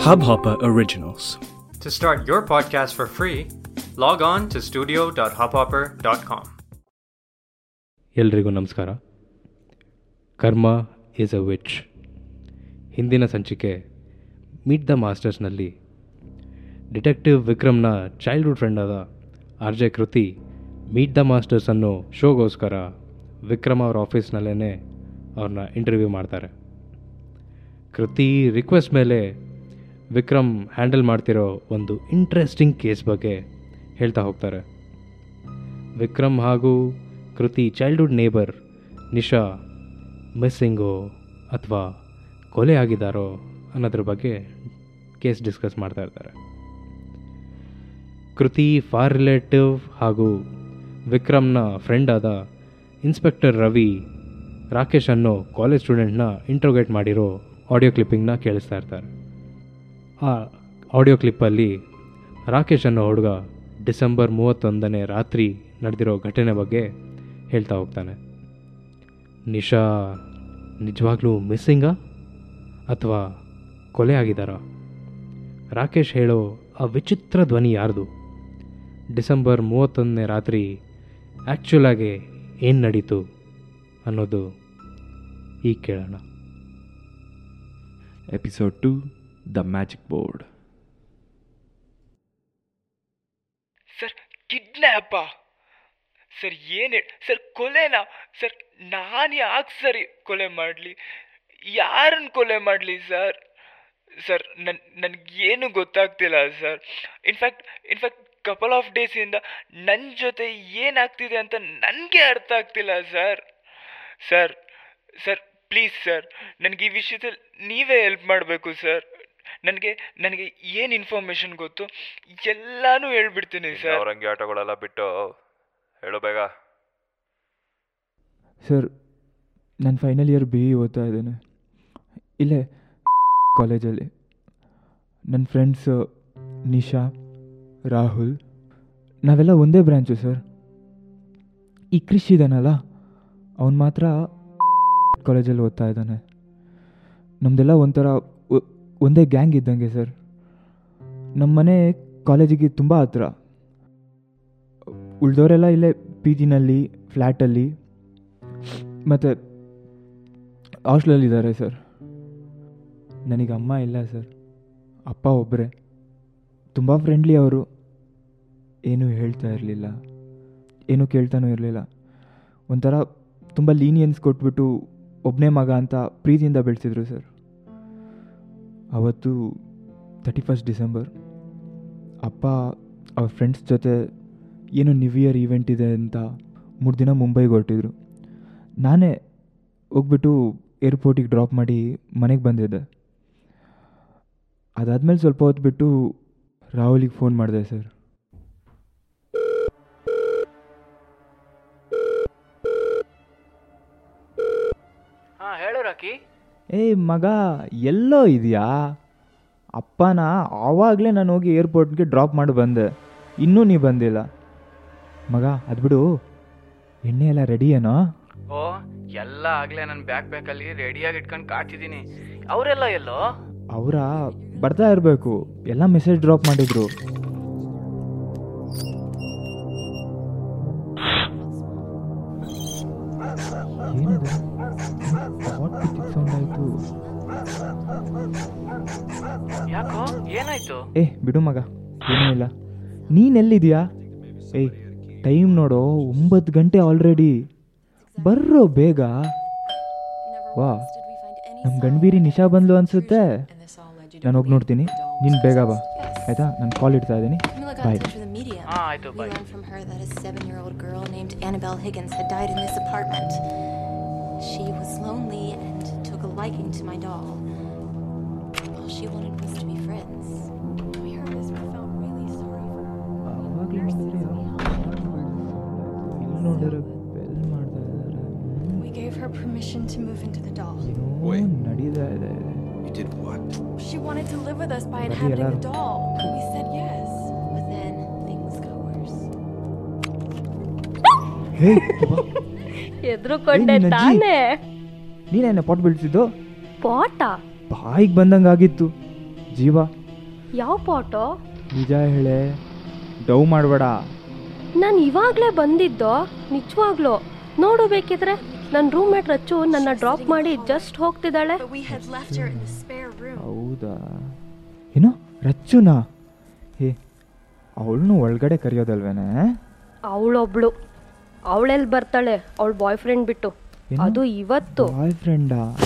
Hubhopper Originals. To start your podcast for free, log on to studio.hubhopper.com. ಎಲ್ರಿಗೂ ನಮಸ್ಕಾರ ಕರ್ಮ is a which ಹಿಂದಿನ ಸಂಚಿಕೆ ಮೀಟ್ ದ ಮಾಸ್ಟರ್ಸ್ನಲ್ಲಿ ಡಿಟೆಕ್ಟಿವ್ ವಿಕ್ರಮ್ನ ಚೈಲ್ಡ್ಹುಡ್ ಫ್ರೆಂಡ್ ಆದ R J Kruthi meet the masters ಅನ್ನೋ ಶೋಗೋಸ್ಕರ ವಿಕ್ರಮ್ ಅವ್ರ ಆಫೀಸ್ನಲ್ಲೇ ಅವ್ರನ್ನ ಇಂಟರ್ವ್ಯೂ ಮಾಡ್ತಾರೆ ಕೃತಿ ರಿಕ್ವೆಸ್ಟ್ ಮೇಲೆ ವಿಕ್ರಮ್ ಹ್ಯಾಂಡಲ್ ಮಾಡ್ತಿರೋ ಒಂದು ಇಂಟ್ರೆಸ್ಟಿಂಗ್ ಕೇಸ್ ಬಗ್ಗೆ ಹೇಳ್ತಾ ಹೋಗ್ತಾರೆ. ವಿಕ್ರಮ್ ಹಾಗೂ ಕೃತಿ ಚೈಲ್ಡ್ಹುಡ್ ನೇಬರ್ ನಿಶಾ ಮಿಸ್ಸಿಂಗೋ ಅಥವಾ ಕೊಲೆ ಆಗಿದ್ದಾರೋ ಅನ್ನೋದ್ರ ಬಗ್ಗೆ ಕೇಸ್ ಡಿಸ್ಕಸ್ ಮಾಡ್ತಾ ಇರ್ತಾರೆ. ಕೃತಿ ಫಾರ್ ರಿಲೇಟಿವ್ ಹಾಗೂ ವಿಕ್ರಮ್ನ ಫ್ರೆಂಡ್ ಆದ ಇನ್ಸ್ಪೆಕ್ಟರ್ ರವಿ ರಾಕೇಶ್ ಅನ್ನೋ ಕಾಲೇಜ್ ಸ್ಟೂಡೆಂಟ್ನ ಇಂಟ್ರೋಗೇಟ್ ಮಾಡಿರೋ ಆಡಿಯೋ ಕ್ಲಿಪ್ಪಿಂಗ್ನ ಕೇಳಿಸ್ತಾ ಇರ್ತಾರೆ. ಆ ಆಡಿಯೋ ಕ್ಲಿಪ್ಪಲ್ಲಿ ರಾಕೇಶ್ ಅನ್ನೋ ಹುಡುಗ ಡಿಸೆಂಬರ್ ಮೂವತ್ತೊಂದನೇ ರಾತ್ರಿ ನಡೆದಿರೋ ಘಟನೆ ಬಗ್ಗೆ ಹೇಳ್ತಾ ಹೋಗ್ತಾನೆ. ನಿಶಾ, ನಿಜವಾಗ್ಲೂ ಮಿಸ್ಸಿಂಗಾ ಅಥವಾ ಕೊಲೆ ಆಗಿದ್ದಾರಾ? ರಾಕೇಶ್ ಹೇಳೋ ಆ ವಿಚಿತ್ರ ಧ್ವನಿ ಯಾರ್ದು? ಡಿಸೆಂಬರ್ ಮೂವತ್ತೊಂದನೇ ರಾತ್ರಿ ಆ್ಯಕ್ಚುಲಾಗಿ ಏನು ನಡೀತು ಅನ್ನೋದು ಈಗ ಕೇಳೋಣ. Episode 2 The magic board sir ಕಿಡ್ನ್ಯಾಪ sir ಏನು ಸರ್ ಕೊಲೆನಾ ಸರ್ ನಾನು ಯಾಕೆ ಸರ್ ಕೊಲೆ ಮಾಡಲಿ? ಯಾರನ್ನ ಕೊಲೆ ಮಾಡಲಿ ಸರ್ ಸರ್ ನನ್, ನನಗೇನು ಗೊತ್ತಾಗ್ತಿಲ್ಲ sir in fact in fact couple of ಡೇಸಿಂದ ನನ್ನ ಜೊತೆ ಏನಾಗ್ತಿದೆ ಅಂತ ನನಗೆ ಅರ್ಥ ಆಗ್ತಿಲ್ಲ sir sir sir please sir ನನಗೆ ಈ ವಿಷಯದಲ್ಲಿ ನೀವೇ ಹೆಲ್ಪ್ ಮಾಡಬೇಕು ಸರ್ ನನಗೆ ನನಗೆ ಏನು ಇನ್ಫಾರ್ಮೇಷನ್ ಗೊತ್ತು? ಎಲ್ಲಾನು ಹೇಳ್ಬಿಡ್ತೀನಿ ಸರ್. ಅವರಂಗಿ ಆಟಗಳೆಲ್ಲ ಬಿಟ್ಟು ಹೇಳು ಬೇಗ. ಸರ್ ನಾನು ಫೈನಲ್ ಇಯರ್ ಬಿ ಇ ಓದ್ತಾ ಇದ್ದೇನೆ. ಇಲ್ಲೇ ಕಾಲೇಜಲ್ಲಿ ನನ್ನ ಫ್ರೆಂಡ್ಸ್ ನಿಶಾ ರಾಹುಲ್ ನಾವೆಲ್ಲ ಒಂದೇ ಬ್ರ್ಯಾಂಚು ಸರ್. ಈ ಕ್ರಿಶ್ ಇದ್ದಾನಲ್ಲ ಅವನು ಮಾತ್ರ ಕಾಲೇಜಲ್ಲಿ ಓದ್ತಾ ಇದ್ದಾನೆ. ನಮ್ಮದೆಲ್ಲ ಒಂಥರ ಒಂದೇ ಗ್ಯಾಂಗ್ ಇದ್ದಂಗೆ ಸರ್. ನಮ್ಮ ಮನೆ ಕಾಲೇಜಿಗೆ ತುಂಬ ಹತ್ರ. ಉಳ್ದವರೆಲ್ಲ ಇಲ್ಲೇ ಪಿ ಜಿನಲ್ಲಿ ಫ್ಲ್ಯಾಟಲ್ಲಿ ಮತ್ತು ಹಾಸ್ಟ್ಲಲ್ಲಿದ್ದಾರೆ ಸರ್. ನನಗೆ ಅಮ್ಮ ಇಲ್ಲ ಸರ್. ಅಪ್ಪ ಒಬ್ಬರೇ ತುಂಬ ಫ್ರೆಂಡ್ಲಿ ಅವರು. ಏನೂ ಹೇಳ್ತಾ ಇರಲಿಲ್ಲ. ಏನೂ ಕೇಳ್ತಾನೂ ಇರಲಿಲ್ಲ. ಒಂಥರ ತುಂಬ ಲೀನಿಯನ್ಸ್ ಕೊಟ್ಬಿಟ್ಟು ಒಬ್ಬನೇ ಮಗ ಅಂತ ಪ್ರೀತಿಯಿಂದ ಬೆಳೆಸಿದ್ರು ಸರ್. ಅವತ್ತು ತರ್ಟಿ ಫಸ್ಟ್ ಡಿಸೆಂಬರ್ ಅಪ್ಪ, ಅವ್ರ ಫ್ರೆಂಡ್ಸ್ ಜೊತೆ ಏನೋ ನ್ಯೂ ಇಯರ್ ಈವೆಂಟ್ ಇದೆ ಅಂತ ಮೂರು ದಿನ ಮುಂಬೈಗೆ ಹೊರಟಿದ್ರು. ನಾನೇ ಹೋಗ್ಬಿಟ್ಟು ಏರ್ಪೋರ್ಟಿಗೆ ಡ್ರಾಪ್ ಮಾಡಿ ಮನೆಗೆ ಬಂದಿದ್ದೆ. ಅದಾದಮೇಲೆ ಸ್ವಲ್ಪ ಹೊತ್ತು ಬಿಟ್ಟು ರಾಹುಲಿಗೆ ಫೋನ್ ಮಾಡಿದೆ ಸರ್ ಹಾಂ, ಹೇಳು ರಾಕಿ. ಏಯ್ ಮಗ ಎಲ್ಲೋ ಇದೆಯಾ? ಅಪ್ಪನ ಆವಾಗಲೇ ನಾನು ಹೋಗಿ ಏರ್ಪೋರ್ಟ್ಗೆ ಡ್ರಾಪ್ ಮಾಡಿ ಬಂದೆ. ಇನ್ನೂ ನೀ ಬಂದಿಲ್ಲ. ಮಗ ಅದು ಬಿಡು. ಎಣ್ಣೆ ಎಲ್ಲ ರೆಡಿ ಏನೋ? ಓ ಎಲ್ಲ ಆಗಲೇ ನನ್ನ ಬ್ಯಾಕ್ ಬ್ಯಾಕಲ್ಲಿ ರೆಡಿಯಾಗಿ ಇಟ್ಕೊಂಡು ಕಾಡ್ತಿದ್ದೀನಿ. ಅವರೆಲ್ಲ ಎಲ್ಲೋ? ಅವರ ಬರ್ತಾ ಇರಬೇಕು. ಎಲ್ಲ ಮೆಸೇಜ್ ಡ್ರಾಪ್ ಮಾಡಿದ್ರು. ಏ ಬಿಡು ಮಗ ಏನೂ ಇಲ್ಲ. ನೀನೆಲ್ಲಿದ್ದೀಯಾ ಏಯ್ ಟೈಮ್ ನೋಡು ಒಂಬತ್ತು ಗಂಟೆ ಆಲ್ರೆಡಿ ಬರ್ರೋ ಬೇಗ. ವಾ ನಮ್ಮ ಗಂಡ್ಬೀರಿ ನಿಶಾ ಬಂದ್ಲು ಅನಿಸುತ್ತೆ. ನಾನು ಹೋಗಿ ನೋಡ್ತೀನಿ. ನೀನು ಬೇಗ ಬಾ. ಆಯಿತಾ? ನಾನು ಕಾಲ್ ಇಡ್ತಾ ಇದ್ದೀನಿ. ಬಾಯ್ ಮೀರಿ ಹಾಂ ಟೈರಿಸ್ ಇಲ್ಲಿ ಬೆಲ್ ಮಾಡ್ತಾ ಇದ್ದಾರೆ We gave her permission to move into the doll. Wait. ನಡೀತಾ ಇದೆ You did what? She wanted to live with us by inhabiting the doll. We said yes. But then things got worse. ಹೇ ಎದ್ರುಕೊಂಡೆ ಏನ್ ನಿನ್ ಅಜ್ಜಿ? ತಾನೇ ನೀನೇನ pot ಬೀಳ್ಸಿದ್ದು ಪಾಟ ಬಾಯಿಗೆ ಬಂದಂಗಾಗಿತ್ತು ಜೀವ ಯಾವ photo ನಿಜ ಹೇಳೆ ಡವ್ ಮಾಡಬೇಡ ನಾನು ಇವಾಗಲೇ ಬಂದಿದ್ದೋ? ನಿಜವಾಗ್ಲೂ? ನೋಡು ಬೇಕಿದ್ರೆ. ನನ್ನ ರೂಮ್ಮೇಟ್ ರಚ್ಚು ನನ್ನ ಡ್ರಾಪ್ ಮಾಡಿ ಜಸ್ಟ್ ಹೋಗ್ತಿದ್ದಾಳೆ. But we had left her in the spare room. ಹೌದಾ? ಏನು ರಚ್ಚುನಾ? ಹೇ ಅವಳನ್ನು ಒಳಗಡೆ ಕರೆಯೋದಲ್ವೇನೆ? ಅವಳೊಬ್ಳು. ಅವಳೆಲ್ಲಿ ಬರ್ತಾಳೆ ಅವಳ ಬಾಯ್ ಫ್ರೆಂಡ್ ಬಿಟ್ಟು ಅದು ಇವತ್ತು. ಬಾಯ್ ಫ್ರೆಂಡಾ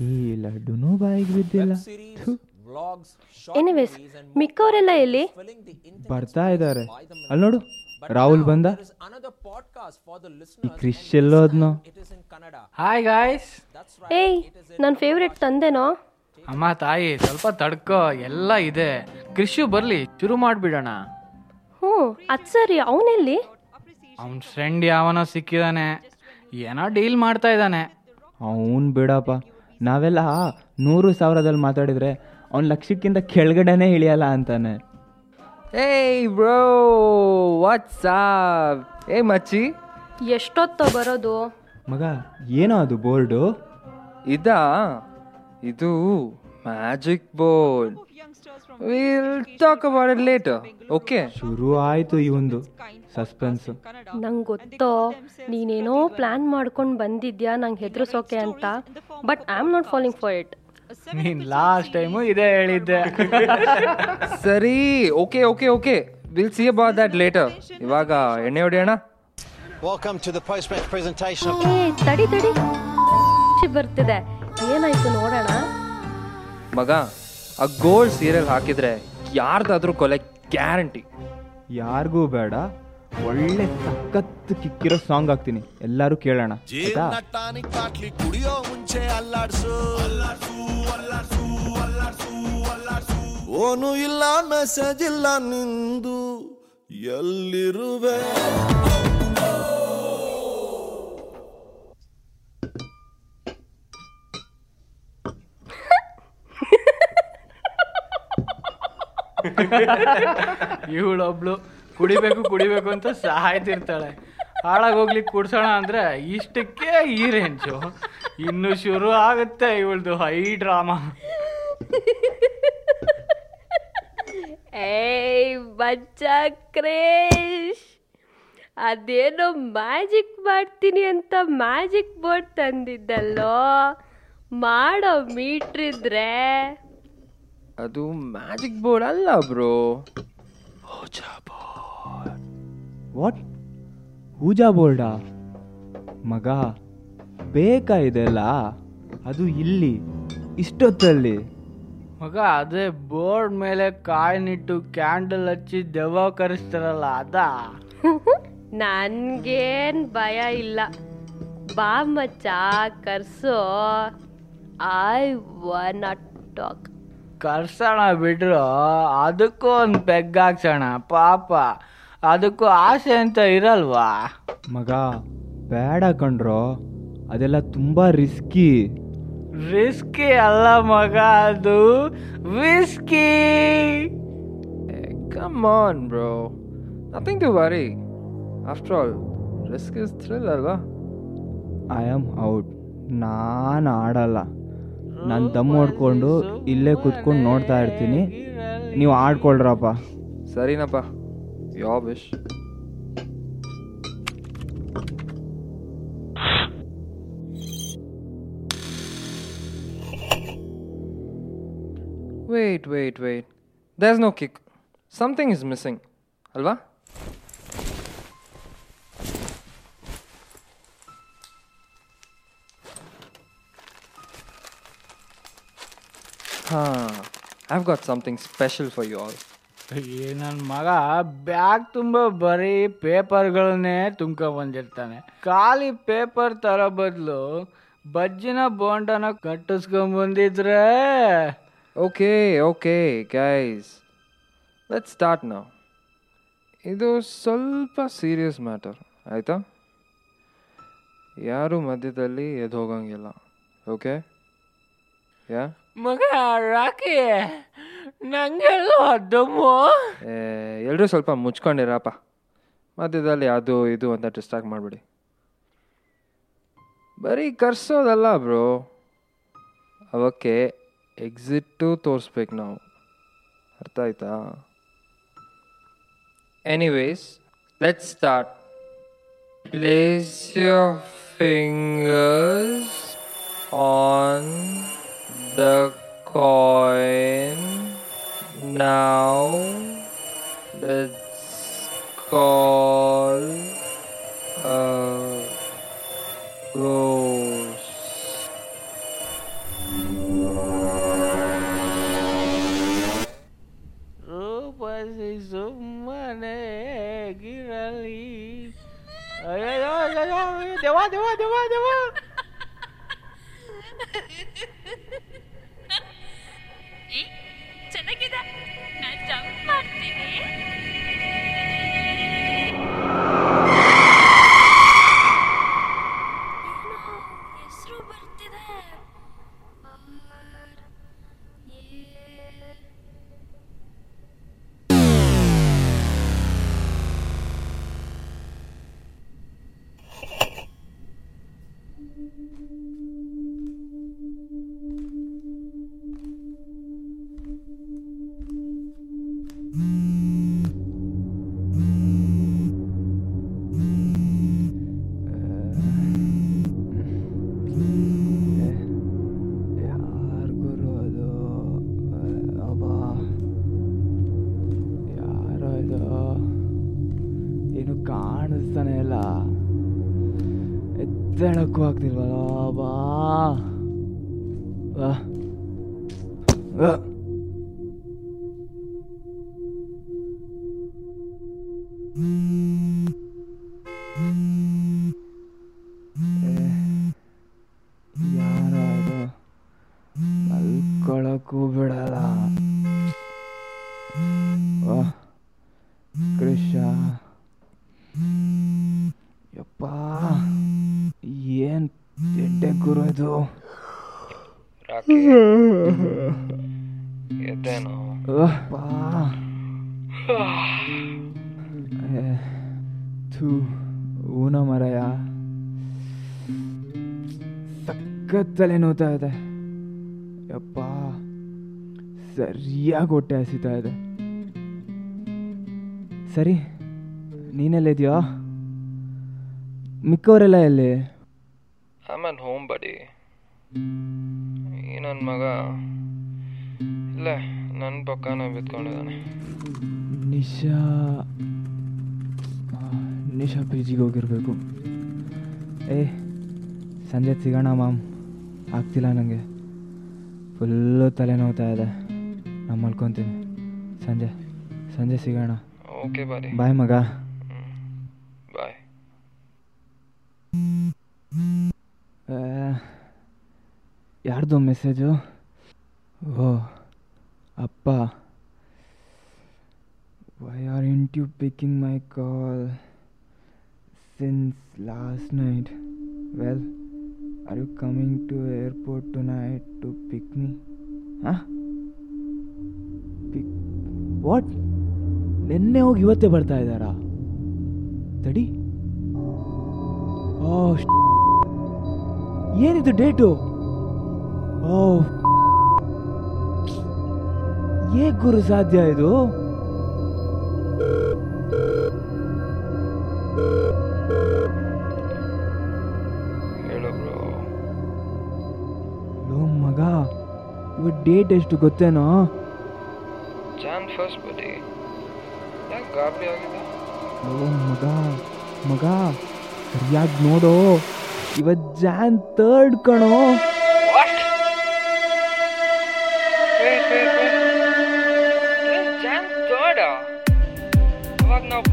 ಈ ಲಡ್ಡುನೂ ಬಾಯಿಗೆ ಬಿದ್ದಿಲ್ಲ. ಎನಿವೇಸ್ ಮಿಕ್ಕವರೆಲ್ಲ ಎಲ್ಲಿ ಬರ್ತಾ ಇದ್ದಾರೆ. ಅಲ್ಲಿ ನೋಡು ರಾಹುಲ್ ಬಂದ. ಈ ಕ್ರಿಶ್ ಎಲ್ಲೋದ್ನೋ ಹಾಯ್ ಗಾಯ್ಸ್ ಏಯ್ ನನ್ನ ಫೇವ್ರೆಟ್ ತಂದೆನೋ? ಅಮ್ಮ ತಾಯಿ ಸ್ವಲ್ಪ ತಡ್ಕೋ ಎಲ್ಲ ಇದೆ. ಕೃಷಿ ಬರ್ಲಿ ಶುರು ಮಾಡ್ಬಿಡೋಣ. ಹ್ಞೂ ಅದು ಸರಿ ಅವನೆಲ್ಲಿ? ಅವನ ಫ್ರೆಂಡ್ ಯಾವನೋ ಸಿಕ್ಕಿದಾನೆ. ಏನೋ ಡೀಲ್ ಮಾಡ್ತಾ ಇದ್ದಾನೆ. ಅವನ್ ಬಿಡಪ್ಪ ನಾವೆಲ್ಲ ನೂರು ಸಾವಿರದಲ್ಲಿ ಮಾತಾಡಿದ್ರೆ ಅವ್ನ ಲಕ್ಷಕ್ಕಿಂತ ಕೆಳಗಡೆನೇ ಇಳಿಯಲ್ಲ ಅಂತಾನೆ. ಏಯ್ ಬ್ರೋ ವಾಟ್ಸ್ ಏ ಮಚ್ಚಿ. ಎಷ್ಟೊತ್ತೋ ಬರೋದು. ಮಗ ಏನೋ ಅದು ಬೋರ್ಡು? ಇದಾ? ಇದು magic board. Will talk about it later okay ಶುರು ಆಯ್ತು ಈ ಒಂದು ಸಸ್ಪೆನ್ಸ್ ನಂಗೆ ಗೊತ್ತೋ ನೀನೇನೋ ಪ್ಲಾನ್ ಮಾಡ್ಕೊಂಡು ಬಂದಿದ್ಯಾ ನಂಗೆ ಹೆದರ್ಸೋಕೆ ಅಂತ but I am not falling for it ನೀನ್ ಲಾಸ್ಟ್ ಟೈಮು ಇದೇ ಹೇಳಿದ್ದೆ. ಸರಿ okay okay okay will see about that later ಇವಾಗ ಎಣ್ಣೆ ಹೊಡೆಯೋಣ? Welcome to the post match presentation ಏ ತಡಿ ತಡಿ. ಬರ್ತಿದೆ. ಏನಾಯ್ತು ನೋಡೋಣ. ಮಗ ಆ ಗೋಲ್ಡ್ ಸೀರಿಯಲ್ ಹಾಕಿದ್ರೆ ಯಾರ್ದಾದ್ರೂ ಕೊಲೆ ಗ್ಯಾರಂಟಿ ಯಾರಿಗೂ ಬೇಡ ಒಳ್ಳೆ ಸಖತ್ ಕಿಕ್ಕಿರೋ ಸಾಂಗ್ ಹಾಕ್ತೀನಿ. ಎಲ್ಲರೂ ಕೇಳೋಣ. ಆಯ್ತಾ? ಟಾನಿಕ್ ಬಾಟ್ಲಿ ಕುಡಿಯೋ ಮುಂಚೆ ಅಲ್ಲಾಡ್ಸು. ಓನು ಇಲ್ಲ ಮೆಸೇಜ್ ಇಲ್ಲ ನಿಂದು. ಎಲ್ಲಿರುವೆ? ಇವಳೊಬ್ಳು ಕುಡಿಬೇಕು ಕುಡಿಬೇಕು ಅಂತ ಸಾಯ್ತಿರ್ತಾಳೆ. ಹಾಳಾಗೋಗ್ಲಿಕ್ಕೆ ಕುಡ್ಸೋಣ ಅಂದ್ರೆ ಇಷ್ಟಕ್ಕೆ ಈ ರೇಂಜು ಇನ್ನು ಶುರು ಆಗುತ್ತೆ ಇವಳ್ದು ಹೈ ಡ್ರಾಮಾ ಏಯ್ ಬಚ್ಚ ಕ್ರೇಶ್. ಅದೇನೋ ಮ್ಯಾಜಿಕ್ ಮಾಡ್ತೀನಿ ಅಂತ ಮ್ಯಾಜಿಕ್ ಬೋರ್ಡ್ ತಂದಿದ್ದಲ್ಲೋ. ಮಾಡೋ ಮೀಟ್ರಿದ್ರೆ ಅದು ಮ್ಯಾಜಿಕ್ ಬೋರ್ಡ್ ಅಲ್ಲ ಬ್ರೋ. ವಾಟ್? ಪೂಜಾ ಬೋರ್ಡಾ? ಮಗ ಬೇಕಾ ಇದೆಲ್ಲ? ಅದು ಇಲ್ಲಿ ಇಷ್ಟೊತ್ತಲ್ಲಿ. ಮಗ ಅದೇ ಬೋರ್ಡ್ ಮೇಲೆ ಕಾಯಿನಿಟ್ಟು ಕ್ಯಾಂಡಲ್ ಹಚ್ಚಿ ದೆವ್ವ ಕರೆಸ್ತಾರಲ್ಲ ಅದ? ನನ್ಗೇನ್ ಭಯ ಇಲ್ಲ. ಬಾ ಮಚ್ಚ ಕರ್ಸೋ. ಐ ವನ್ ಟಾಕ್ ಕರ್ಸೋಣ ಬಿಡ್ರು ಅದಕ್ಕೂ ಒಂದು ಪೆಗ್ ಹಾಕ್ಸೋಣ ಪಾಪ. ಅದಕ್ಕೂ ಆಸೆ ಅಂತ ಇರಲ್ವಾ? ಮಗ ಬೇಡ ಕಣ್ರೋ. ಅದೆಲ್ಲ ತುಂಬಾ ರಿಸ್ಕಿ ರಿಸ್ಕಿ ಅಲ್ಲ ಮಗ ಅದು. Whisky come on bro nothing to worry after all risk is thrill ಅಲ್ವಾ? ಐ ಆಮ್ ಔಟ್ ನಾನು ಆಡಲ್ಲ. ನಾನು ದಮ್ ಹೊಡ್ಕೊಂಡು ಇಲ್ಲೇ ಕುತ್ಕೊಂಡು ನೋಡ್ತಾ ಇರ್ತೀನಿ. ನೀವು ಆಡ್ಕೊಳ್ರಪ್ಪ. ಸರಿನಪ್ಪ. ಯಾವ wish wait wait, wait. There's no kick. Something is missing. Alva? ಹಾಂ I've got something special for you all ಈ ನನ್ನ ಮಗ ಬ್ಯಾಗ್ ತುಂಬ ಬರೀ ಪೇಪರ್ಗಳನ್ನೇ ತುಂಬ್ಕೊಂಡ್ ಬಂದಿರ್ತಾನೆ ಖಾಲಿ ಪೇಪರ್ ತರೋ ಬದಲು ಬಜ್ಜಿನ ಬೋಂಡನ ಕಟ್ಟಿಸ್ಕೊಂಡ್ ಬಂದಿದ್ರೆ okay okay guys let start ನಾವು ಇದು ಸ್ವಲ್ಪ ಸೀರಿಯಸ್ ಮ್ಯಾಟರ್ ಆಯಿತಾ? ಯಾರು ಮಧ್ಯದಲ್ಲಿ ಎದ್ದು ಹೋಗಂಗಿಲ್ಲ ಓಕೆ ಯಾ ಮಗ ರಾಕಿ ನಂಗೆಲ್ಲ ದಮ್ಮು ಎಲ್ಲರೂ ಸ್ವಲ್ಪ ಮುಚ್ಕೊಂಡಿರಪ್ಪ. ಮಧ್ಯದಲ್ಲಿ ಅದು ಇದು ಅಂತ ಡಿಸ್ಟ್ರಾಕ್ಟ್ ಮಾಡಿಬಿಡಿ. ಬರೀ ಕರ್ಸೋದಲ್ಲ ಬ್ರೋ ಅವಕ್ಕೆ ಎಕ್ಸಿಟ್ಟು ತೋರಿಸ್ಬೇಕು ನಾವು. ಅರ್ಥ ಆಯ್ತಾ? Anyways let start place your fingers on the coin now, let's call ಎದ್ದೇಳಕ್ಕೂ ಆಗ್ತಿಲ್ವಲ್ಲ ಬಾ ಆ. ಆ. ಯಾರೋ ಅದು ಮಲ್ಕೊಳಕ್ಕೂ ಬಿಡಲ್ಲ ವಾಹ್, ಕೃಷ ಯಪ್ಪ ಏನ್ ಎಡ್ಡೆ ಗುರು ಇದು. ಎದ್ದೇನೋ. ಥೂ ಊನ ಮರಯ. ಸಖತ್ ತಲೆ ನೋತಾ ಇದೆ. ಯಪ್ಪ ಸರಿಯಾಗಿ ಹೊಟ್ಟೆ ಹಸಿತಾ ಇದೆ. ಸರಿ ನೀನೆಲ್ಲಿದ್ಯೋ ಮಿಕ್ಕವರೆಲ್ಲ ಎಲ್ಲಿ? ಆಮೇಲೆ ಹೋಮ್ ಬಡಿ ಈ ನನ್ನ ಮಗ ಇಲ್ಲ ನನ್ನ ಪಕ್ಕನ ಬಿತ್ಕೊಂಡಿದ್ದಾನೆ. ನಿಶಾ ನಿಶಾ ಪಿ ಜಿಗೆ ಹೋಗಿರ್ಬೇಕು. ಏ ಸಂಜೆ ಸಿಗೋಣ ಮಾಮ್. ಆಗ್ತಿಲ್ಲ ನನಗೆ ಫುಲ್ಲು ತಲೆನೋವ್ತಾ ಇದೆ. ನಾನು ಮಲ್ಕೊತೀನಿ. ಸಂಜೆ ಸಂಜೆ ಸಿಗೋಣ. ಓಕೆ ಬಾಯ್ ಬಾಯ್ ಮಗ ಬಾಯ್ ಯಾರ್ದು ಮೆಸೇಜು ಓ ಅಪ್ಪ why aren't you picking my call since last night well are you coming to airport tonight to pick me ಹಾಂ ಪಿಕ್ ವಾಟ್ ನಿನ್ನೆ ಹೋಗಿ ಇವತ್ತೇ ಬರ್ತಾ ಇದ್ದಾರಾ ತಡಿ ಓ ಏನಿದು ಡೇಟು ಓ ಹೇಗ್ ಗುರು ಸಾಧ್ಯ ಇದು ಹೇಳು ಬ್ರೋ ಲೋ ಮಗ ಇವತ್ತು ಡೇಟ್ ಎಷ್ಟು ಗೊತ್ತೇನೋ ಜಾನ್ ಫಸ್ಟ್ ಬಡಿ ಯಾಕೆ ಗಾಬರಿ ಆಗಿದೆ ಲೋ ಮಗ ಮಗ ಸರಿಯಾಗಿ ನೋಡು ಇವತ್ತು ಜಾನ್ ತರ್ಡ್ ಕಣೋ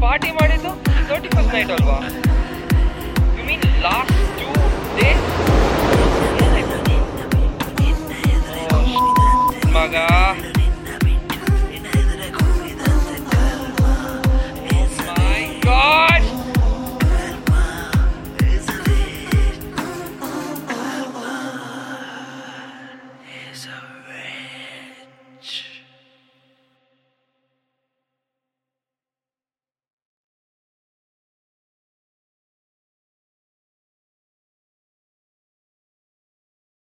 ಪಾರ್ಟಿ ಮಾಡಿದ್ದು ತರ್ಟಿ ಫಸ್ಟ್ ನೈಟ್ ಅಲ್ವಾ you mean last two days